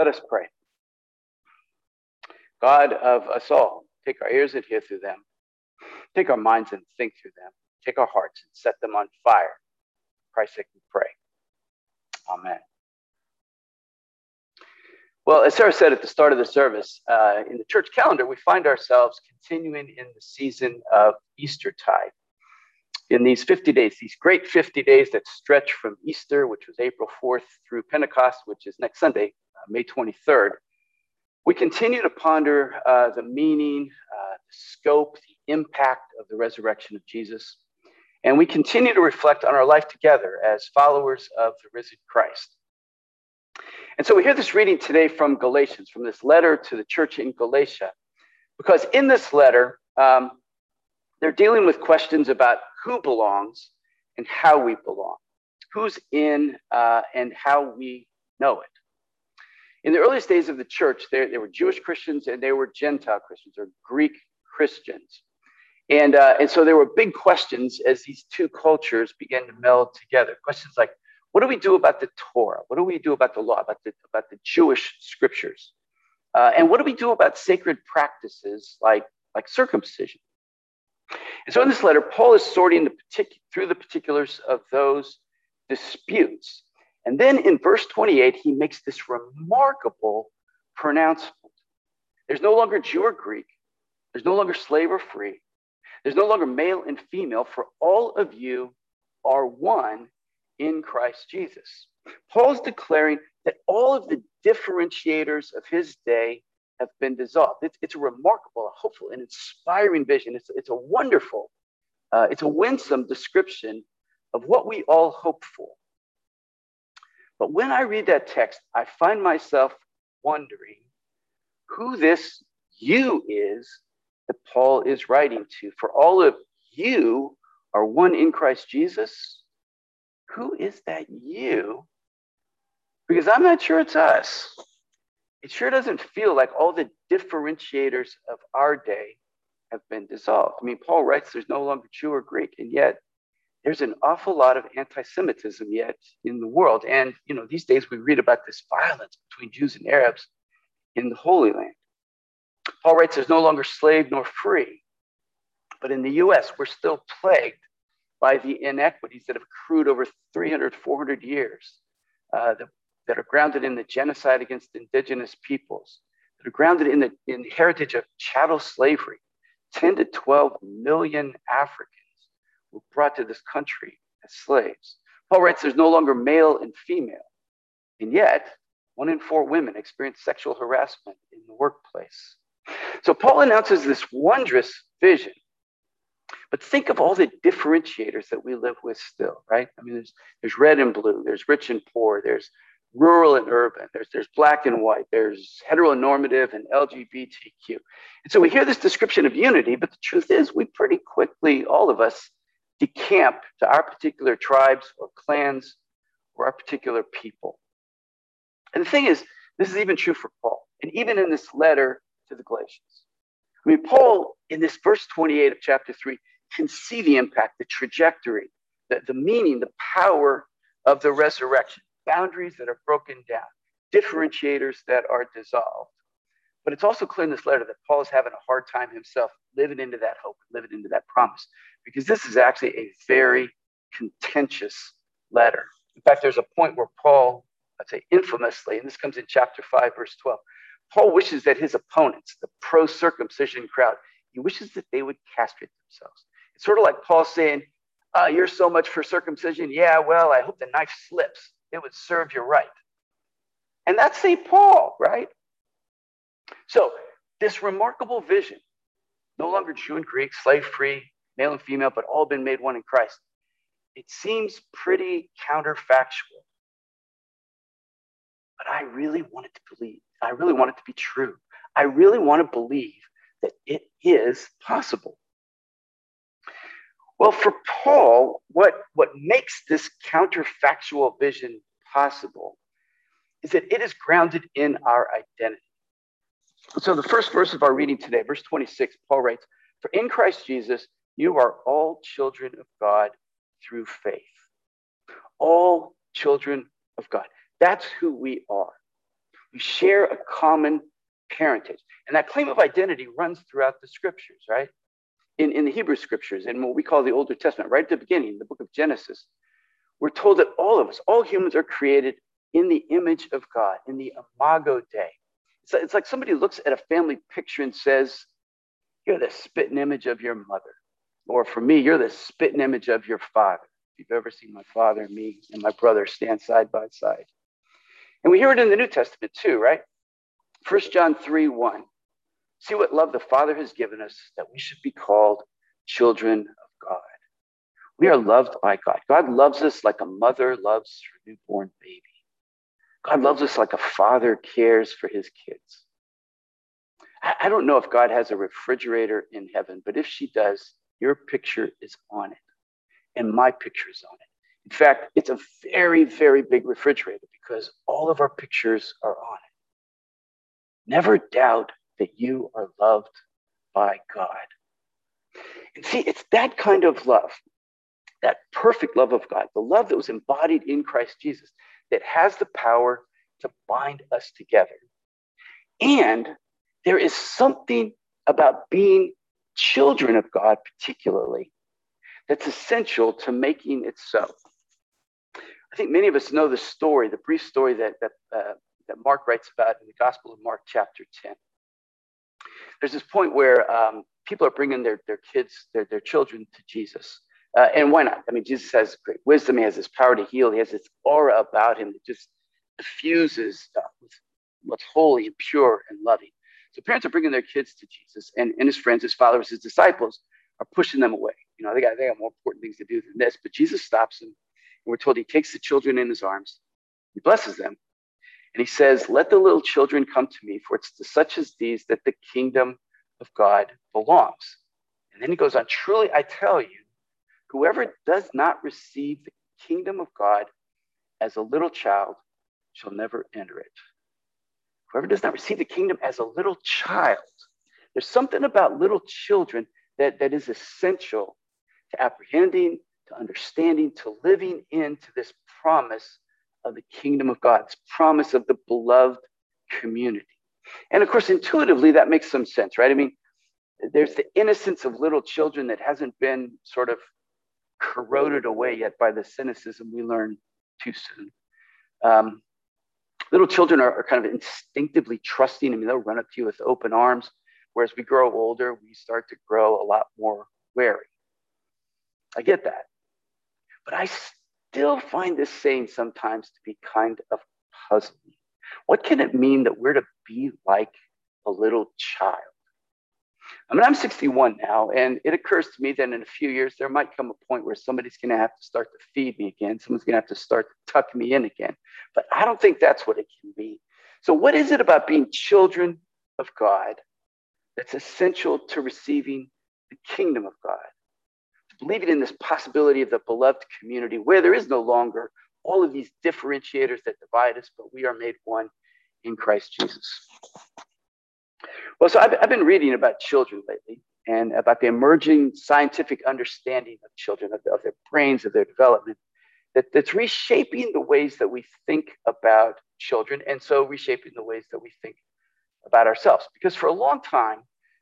Let us pray. God of us all, take our ears and hear through them. Take our minds and think through them. Take our hearts and set them on fire. Christ sake we pray. Amen. Well, as Sarah said at the start of the service, uh, in the church calendar, we find ourselves continuing in the season of Eastertide. In these 50 days, these great 50 days that stretch from Easter, which was April 4th, through Pentecost, which is next Sunday, May 23rd, we continue to ponder uh, the meaning, uh, the scope, the impact of the resurrection of Jesus. And we continue to reflect on our life together as followers of the risen Christ. And so we hear this reading today from Galatians, from this letter to the church in Galatia, because in this letter, um, they're dealing with questions about who belongs and how we belong, who's in uh, and how we know it. In the earliest days of the church, there, there were Jewish Christians and there were Gentile Christians or Greek Christians. And, uh, and so there were big questions as these two cultures began to meld together. Questions like, what do we do about the Torah? What do we do about the law, about the, about the Jewish scriptures? Uh, and what do we do about sacred practices like, like circumcision? And so in this letter, Paul is sorting the through the particulars of those disputes. And then in verse 28, he makes this remarkable pronouncement. There's no longer Jew or Greek. There's no longer slave or free. There's no longer male and female, for all of you are one in Christ Jesus. Paul's declaring that all of the differentiators of his day have been dissolved. It's, it's a remarkable, hopeful, and inspiring vision. It's, it's a wonderful, uh, it's a winsome description of what we all hope for. But when I read that text, I find myself wondering who this you is that Paul is writing to. For all of you are one in Christ Jesus. Who is that you? Because I'm not sure it's us. It sure doesn't feel like all the differentiators of our day have been dissolved. I mean, Paul writes there's no longer Jew or Greek, and yet there's an awful lot of anti-Semitism yet in the world. And you know, these days we read about this violence between Jews and Arabs in the Holy Land. Paul writes there's no longer slave nor free. But in the US, we're still plagued by the inequities that have accrued over 300, 400 years, uh, that, that are grounded in the genocide against indigenous peoples, that are grounded in the, in the heritage of chattel slavery. 10 to 12 million Africans were brought to this country as slaves. Paul writes there's no longer male and female. And yet, one in four women experience sexual harassment in the workplace. So Paul announces this wondrous vision. But think of all the differentiators that we live with still, right? I mean, there's, there's red and blue, there's rich and poor, there's rural and urban, there's, there's black and white, there's heteronormative and LGBTQ. And so we hear this description of unity, but the truth is, we pretty quickly, all of us, decamp to our particular tribes or clans or our particular people. And the thing is, this is even true for Paul. And even in this letter to the Galatians, I mean, Paul, in this verse 28 of chapter 3, can see the impact, the trajectory, the, the meaning, the power of the resurrection, boundaries that are broken down, differentiators that are dissolved. But it's also clear in this letter that Paul is having a hard time himself living into that hope, living into that promise, because this is actually a very contentious letter. In fact, there's a point where Paul, I'd say infamously, and this comes in chapter 5, verse 12, Paul wishes that his opponents, the pro circumcision crowd, he wishes that they would castrate themselves. It's sort of like Paul saying, uh, You're so much for circumcision. Yeah, well, I hope the knife slips. It would serve you right. And that's St. Paul, right? So, this remarkable vision, no longer Jew and Greek, slave free, male and female, but all been made one in Christ, it seems pretty counterfactual. But I really want it to believe, I really want it to be true. I really want to believe that it is possible. Well, for Paul, what, what makes this counterfactual vision possible is that it is grounded in our identity. So, the first verse of our reading today, verse 26, Paul writes, For in Christ Jesus, you are all children of God through faith. All children of God. That's who we are. We share a common parentage. And that claim of identity runs throughout the scriptures, right? In, in the Hebrew scriptures, in what we call the Old Testament, right at the beginning, the book of Genesis, we're told that all of us, all humans are created in the image of God, in the imago Dei. It's, it's like somebody looks at a family picture and says, You're the spitting image of your mother. Or for me, you're the spitting image of your father. If you've ever seen my father me and my brother stand side by side. And we hear it in the New Testament too, right? 1 John 3 1. See what love the Father has given us that we should be called children of God. We are loved by God. God loves us like a mother loves her newborn baby. God loves us like a father cares for his kids. I don't know if God has a refrigerator in heaven, but if she does, your picture is on it, and my picture is on it. In fact, it's a very, very big refrigerator because all of our pictures are on it. Never doubt that you are loved by God. And see, it's that kind of love, that perfect love of God, the love that was embodied in Christ Jesus, that has the power to bind us together. And there is something about being children of God, particularly, that's essential to making it so. I think many of us know the story, the brief story that, that, uh, that Mark writes about in the Gospel of Mark, chapter 10. There's this point where um, people are bringing their, their kids, their, their children to Jesus. Uh, and why not? I mean, Jesus has great wisdom. He has this power to heal. He has this aura about him that just diffuses uh, with what's holy and pure and loving. So parents are bringing their kids to Jesus, and, and his friends, his followers, his disciples are pushing them away. You know, they got they got more important things to do than this. But Jesus stops them, and we're told he takes the children in his arms, he blesses them, and he says, "Let the little children come to me, for it's to such as these that the kingdom of God belongs." And then he goes on, "Truly I tell you, whoever does not receive the kingdom of God as a little child shall never enter it." Whoever does not receive the kingdom as a little child, there's something about little children that, that is essential to apprehending, to understanding, to living into this promise of the kingdom of God, this promise of the beloved community. And of course, intuitively, that makes some sense, right? I mean, there's the innocence of little children that hasn't been sort of corroded away yet by the cynicism we learn too soon. Um, little children are, are kind of instinctively trusting. I mean, they'll run up to you with open arms. Whereas we grow older, we start to grow a lot more wary. I get that. But I still find this saying sometimes to be kind of puzzling. What can it mean that we're to be like a little child? I mean, I'm 61 now, and it occurs to me that in a few years, there might come a point where somebody's going to have to start to feed me again. Someone's going to have to start to tuck me in again. But I don't think that's what it can be. So, what is it about being children of God that's essential to receiving the kingdom of God? Believing in this possibility of the beloved community where there is no longer all of these differentiators that divide us, but we are made one in Christ Jesus. Well, so I've, I've been reading about children lately and about the emerging scientific understanding of children, of, of their brains, of their development, that, that's reshaping the ways that we think about children, and so reshaping the ways that we think about ourselves. Because for a long time,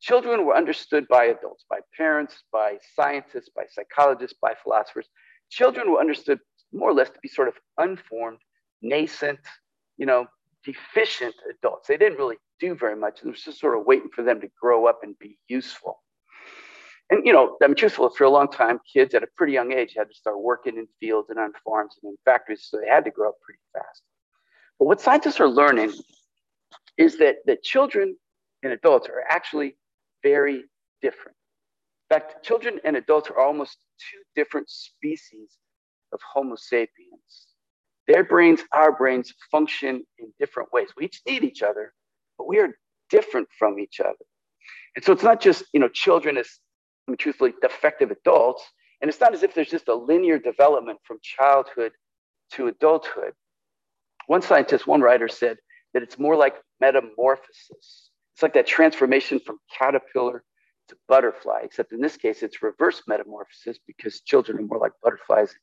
children were understood by adults, by parents, by scientists, by psychologists, by philosophers. Children were understood more or less to be sort of unformed, nascent, you know, deficient adults. They didn't really do very much. It was just sort of waiting for them to grow up and be useful. And, you know, I'm truthful, for a long time, kids at a pretty young age had to start working in fields and on farms and in factories, so they had to grow up pretty fast. But what scientists are learning is that, that children and adults are actually very different. In fact, children and adults are almost two different species of Homo sapiens. Their brains, our brains, function in different ways. We each need each other, but we are different from each other. And so it's not just, you know, children as, I mean, truthfully, defective adults. And it's not as if there's just a linear development from childhood to adulthood. One scientist, one writer said that it's more like metamorphosis. It's like that transformation from caterpillar to butterfly, except in this case, it's reverse metamorphosis because children are more like butterflies.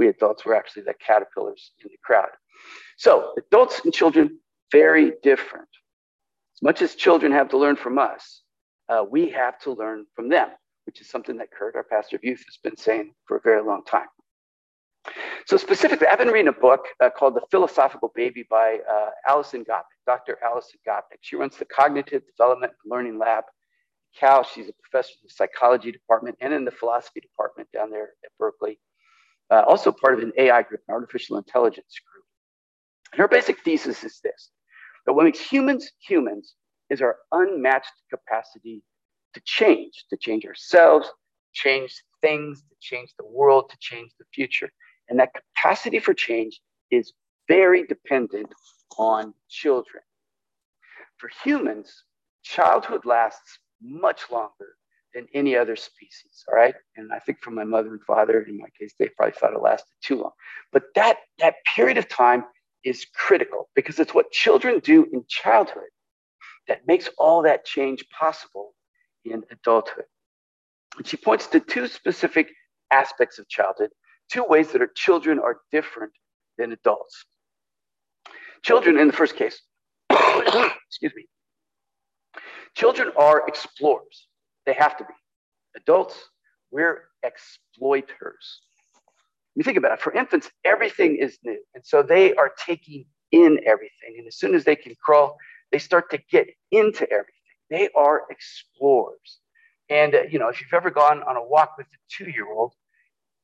We adults were actually the caterpillars in the crowd. So adults and children very different. As much as children have to learn from us, uh, we have to learn from them, which is something that Kurt, our pastor of youth, has been saying for a very long time. So specifically, I've been reading a book uh, called The Philosophical Baby by uh, Alison Gopnik, Dr. Alison Gopnik. She runs the Cognitive Development and Learning Lab. Cal, she's a professor in the psychology department and in the philosophy department down there at Berkeley. Uh, also part of an AI group, an artificial intelligence group. And her basic thesis is this, that what makes humans humans is our unmatched capacity to change, to change ourselves, change things, to change the world, to change the future. And that capacity for change is very dependent on children. For humans, childhood lasts much longer than any other species. All right. And I think for my mother and father, in my case, they probably thought it lasted too long. But that, that period of time is critical because it's what children do in childhood that makes all that change possible in adulthood. And she points to two specific aspects of childhood two ways that our children are different than adults. Children, in the first case, excuse me, children are explorers. They have to be. Adults, we're exploiters. You think about it. For infants, everything is new. And so they are taking in everything. And as soon as they can crawl, they start to get into everything. They are explorers. And, uh, you know, if you've ever gone on a walk with a two year old,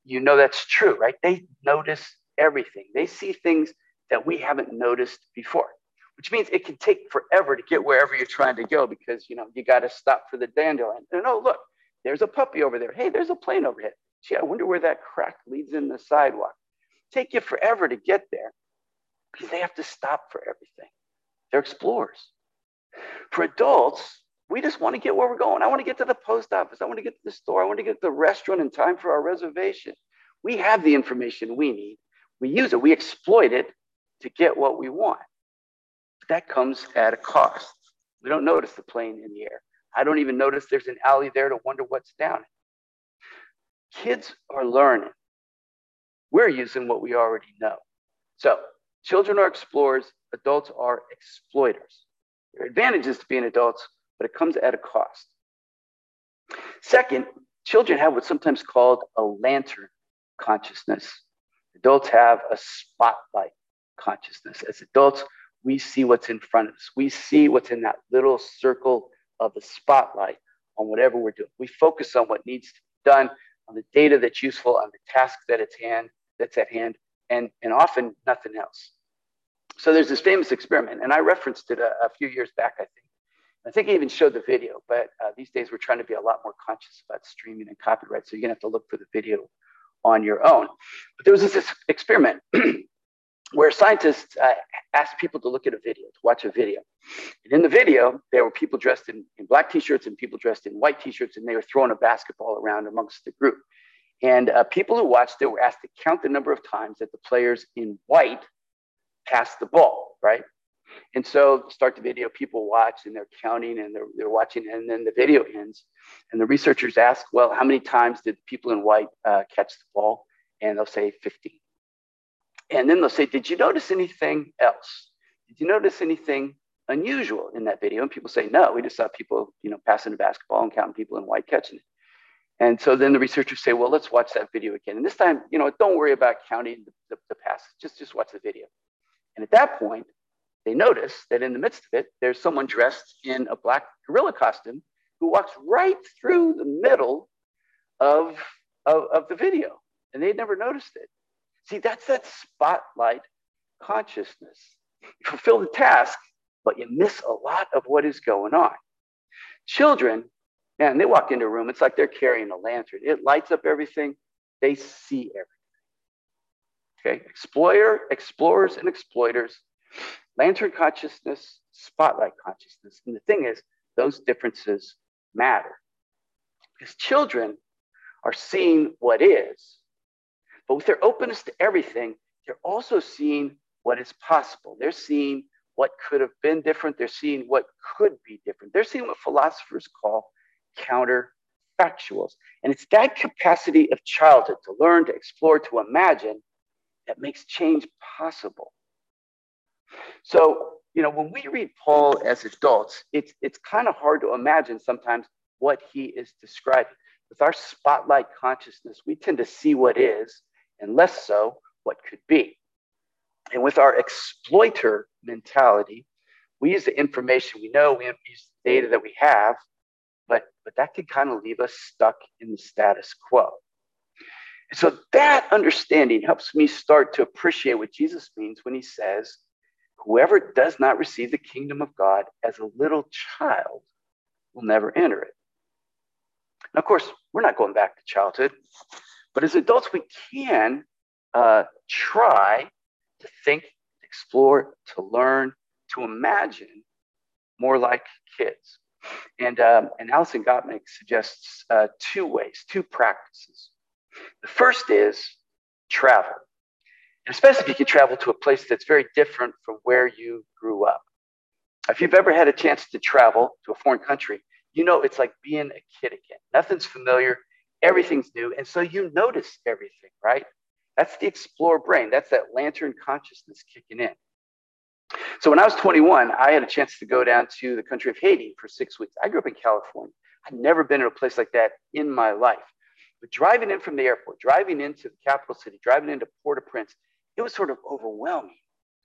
you know that's true, right? They notice everything. They see things that we haven't noticed before, which means it can take forever to get wherever you're trying to go because you know you got to stop for the dandelion. And oh, look, there's a puppy over there. Hey, there's a plane overhead. Gee, I wonder where that crack leads in the sidewalk. Take you forever to get there because they have to stop for everything. They're explorers. For adults, we just want to get where we're going. I want to get to the post office. I want to get to the store. I want to get to the restaurant in time for our reservation. We have the information we need. We use it. We exploit it to get what we want. That comes at a cost. We don't notice the plane in the air. I don't even notice there's an alley there to wonder what's down it. Kids are learning. We're using what we already know. So, children are explorers, adults are exploiters. There are advantages to being adults, but it comes at a cost. Second, children have what's sometimes called a lantern consciousness. Adults have a spotlight consciousness. As adults, we see what's in front of us. We see what's in that little circle of the spotlight on whatever we're doing. We focus on what needs to be done, on the data that's useful, on the task that it's hand that's at hand, and, and often nothing else. So there's this famous experiment, and I referenced it a, a few years back, I think. I think I even showed the video, but uh, these days we're trying to be a lot more conscious about streaming and copyright. So you're gonna have to look for the video on your own. But there was this experiment where scientists uh, asked people to look at a video, to watch a video. And in the video, there were people dressed in, in black t-shirts and people dressed in white t-shirts, and they were throwing a basketball around amongst the group. And uh, people who watched it were asked to count the number of times that the players in white passed the ball, right? And so start the video, people watch and they're counting and they're, they're watching and then the video ends. And the researchers ask, well, how many times did people in white uh, catch the ball? And they'll say 15. And then they'll say, did you notice anything else? Did you notice anything unusual in that video? And people say, no, we just saw people, you know, passing a basketball and counting people in white catching it. And so then the researchers say, well, let's watch that video again. And this time, you know, don't worry about counting the, the, the passes, just, just watch the video. And at that point, they notice that in the midst of it, there's someone dressed in a black gorilla costume who walks right through the middle of, of, of the video. And they'd never noticed it. See, that's that spotlight consciousness. You fulfill the task, but you miss a lot of what is going on. Children, man, they walk into a room, it's like they're carrying a lantern. It lights up everything, they see everything. Okay, explorer, explorers, and exploiters lantern consciousness, spotlight consciousness. And the thing is, those differences matter because children are seeing what is, but with their openness to everything, they're also seeing what is possible. They're seeing what could have been different. They're seeing what could be different. They're seeing what philosophers call counterfactuals. And it's that capacity of childhood to learn, to explore, to imagine that makes change possible. So you know, when we read Paul as adults, it's, it's kind of hard to imagine sometimes what he is describing. With our spotlight consciousness, we tend to see what is and less so what could be. And with our exploiter mentality, we use the information we know, we use the data that we have, but, but that can kind of leave us stuck in the status quo. And so that understanding helps me start to appreciate what Jesus means when he says, Whoever does not receive the kingdom of God as a little child will never enter it. Now, of course, we're not going back to childhood, but as adults, we can uh, try to think, explore, to learn, to imagine more like kids. And, um, and Alison Gopnik suggests uh, two ways, two practices. The first is travel, and especially if you can travel to a place that's very different from where you grew up. If you've ever had a chance to travel to a foreign country, you know it's like being a kid again. Nothing's familiar, everything's new. And so you notice everything, right? That's the explore brain. That's that lantern consciousness kicking in. So when I was 21, I had a chance to go down to the country of Haiti for six weeks. I grew up in California. I'd never been in a place like that in my life. But driving in from the airport, driving into the capital city, driving into Port-au-Prince, it was sort of overwhelming.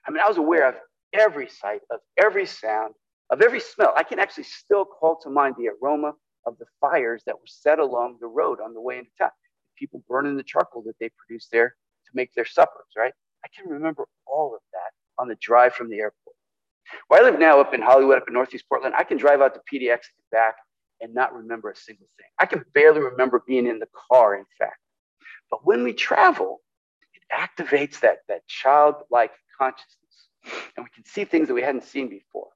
I mean, I was aware of every sight, of every sound, of every smell. I can actually still call to mind the aroma of the fires that were set along the road on the way into town. People burning the charcoal that they produced there to make their suppers, right? I can remember all of that on the drive from the airport. Where I live now up in Hollywood, up in Northeast Portland, I can drive out to PDX and back and not remember a single thing. I can barely remember being in the car, in fact. But when we travel, it activates that, that childlike consciousness. And we can see things that we hadn't seen before.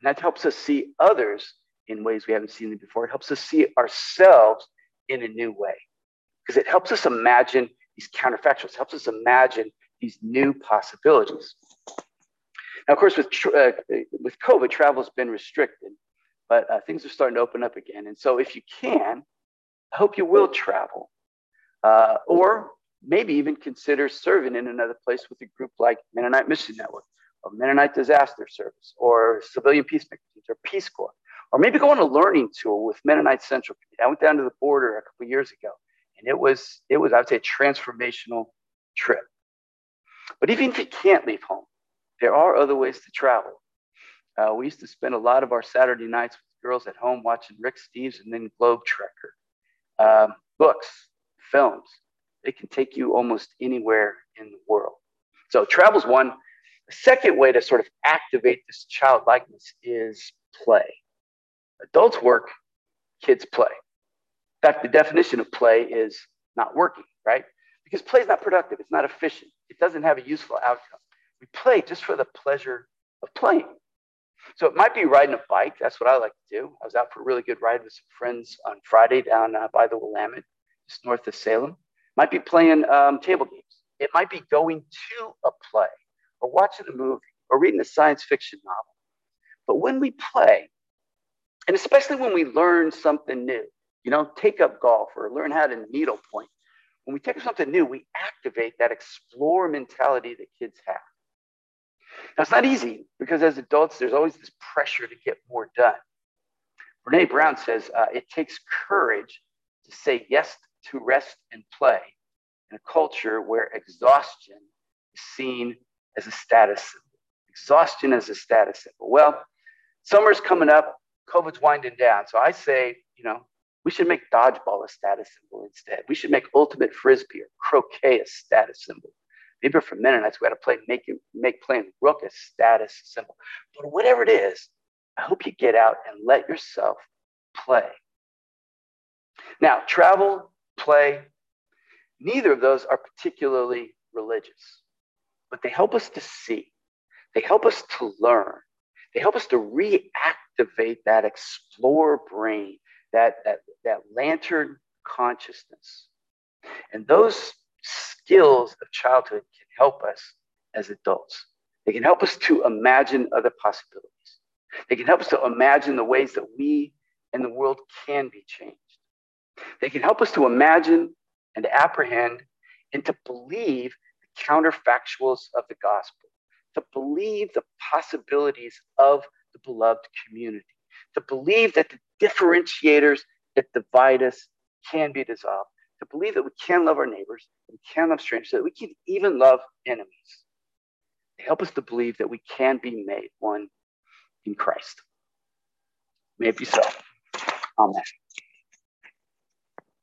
And that helps us see others in ways we haven't seen them before. It helps us see ourselves in a new way because it helps us imagine these counterfactuals, helps us imagine these new possibilities. Now, of course, with, uh, with COVID, travel has been restricted, but uh, things are starting to open up again. And so, if you can, I hope you will travel, uh, or maybe even consider serving in another place with a group like Mennonite Mission Network, or Mennonite Disaster Service, or Civilian Peacemaker Teams, or Peace Corps, or maybe go on a learning tour with Mennonite Central I went down to the border a couple years ago, and it was it was I would say a transformational trip. But even if you can't leave home, there are other ways to travel. Uh, we used to spend a lot of our Saturday nights with girls at home watching Rick Steves and then Globe Trekker. Um, books, films, they can take you almost anywhere in the world. So travel's one. The second way to sort of activate this childlikeness is play. Adults work, kids play. In fact, the definition of play is not working, right? Because play is not productive, it's not efficient, it doesn't have a useful outcome. We play just for the pleasure of playing. So it might be riding a bike. That's what I like to do. I was out for a really good ride with some friends on Friday down uh, by the Willamette, just north of Salem. Might be playing um, table games. It might be going to a play or watching a movie or reading a science fiction novel. But when we play, and especially when we learn something new, you know, take up golf or learn how to needlepoint. When we take up something new, we activate that explore mentality that kids have. Now, it's not easy because as adults, there's always this pressure to get more done. Brene Brown says uh, it takes courage to say yes to rest and play in a culture where exhaustion is seen as a status symbol. Exhaustion as a status symbol. Well, summer's coming up, COVID's winding down. So I say, you know, we should make dodgeball a status symbol instead. We should make ultimate frisbee or croquet a status symbol. Maybe for Mennonites, we got to play make make playing rook a status symbol. But whatever it is, I hope you get out and let yourself play. Now, travel, play, neither of those are particularly religious, but they help us to see. They help us to learn. They help us to reactivate that explore brain, that, that, that lantern consciousness. And those skills of childhood can help us as adults. They can help us to imagine other possibilities. They can help us to imagine the ways that we and the world can be changed. They can help us to imagine and apprehend and to believe the counterfactuals of the gospel to believe the possibilities of the beloved community, to believe that the differentiators that divide us can be dissolved, to believe that we can love our neighbors, we can love strangers, that we can even love enemies. Help us to believe that we can be made one in Christ. May it be so. Amen.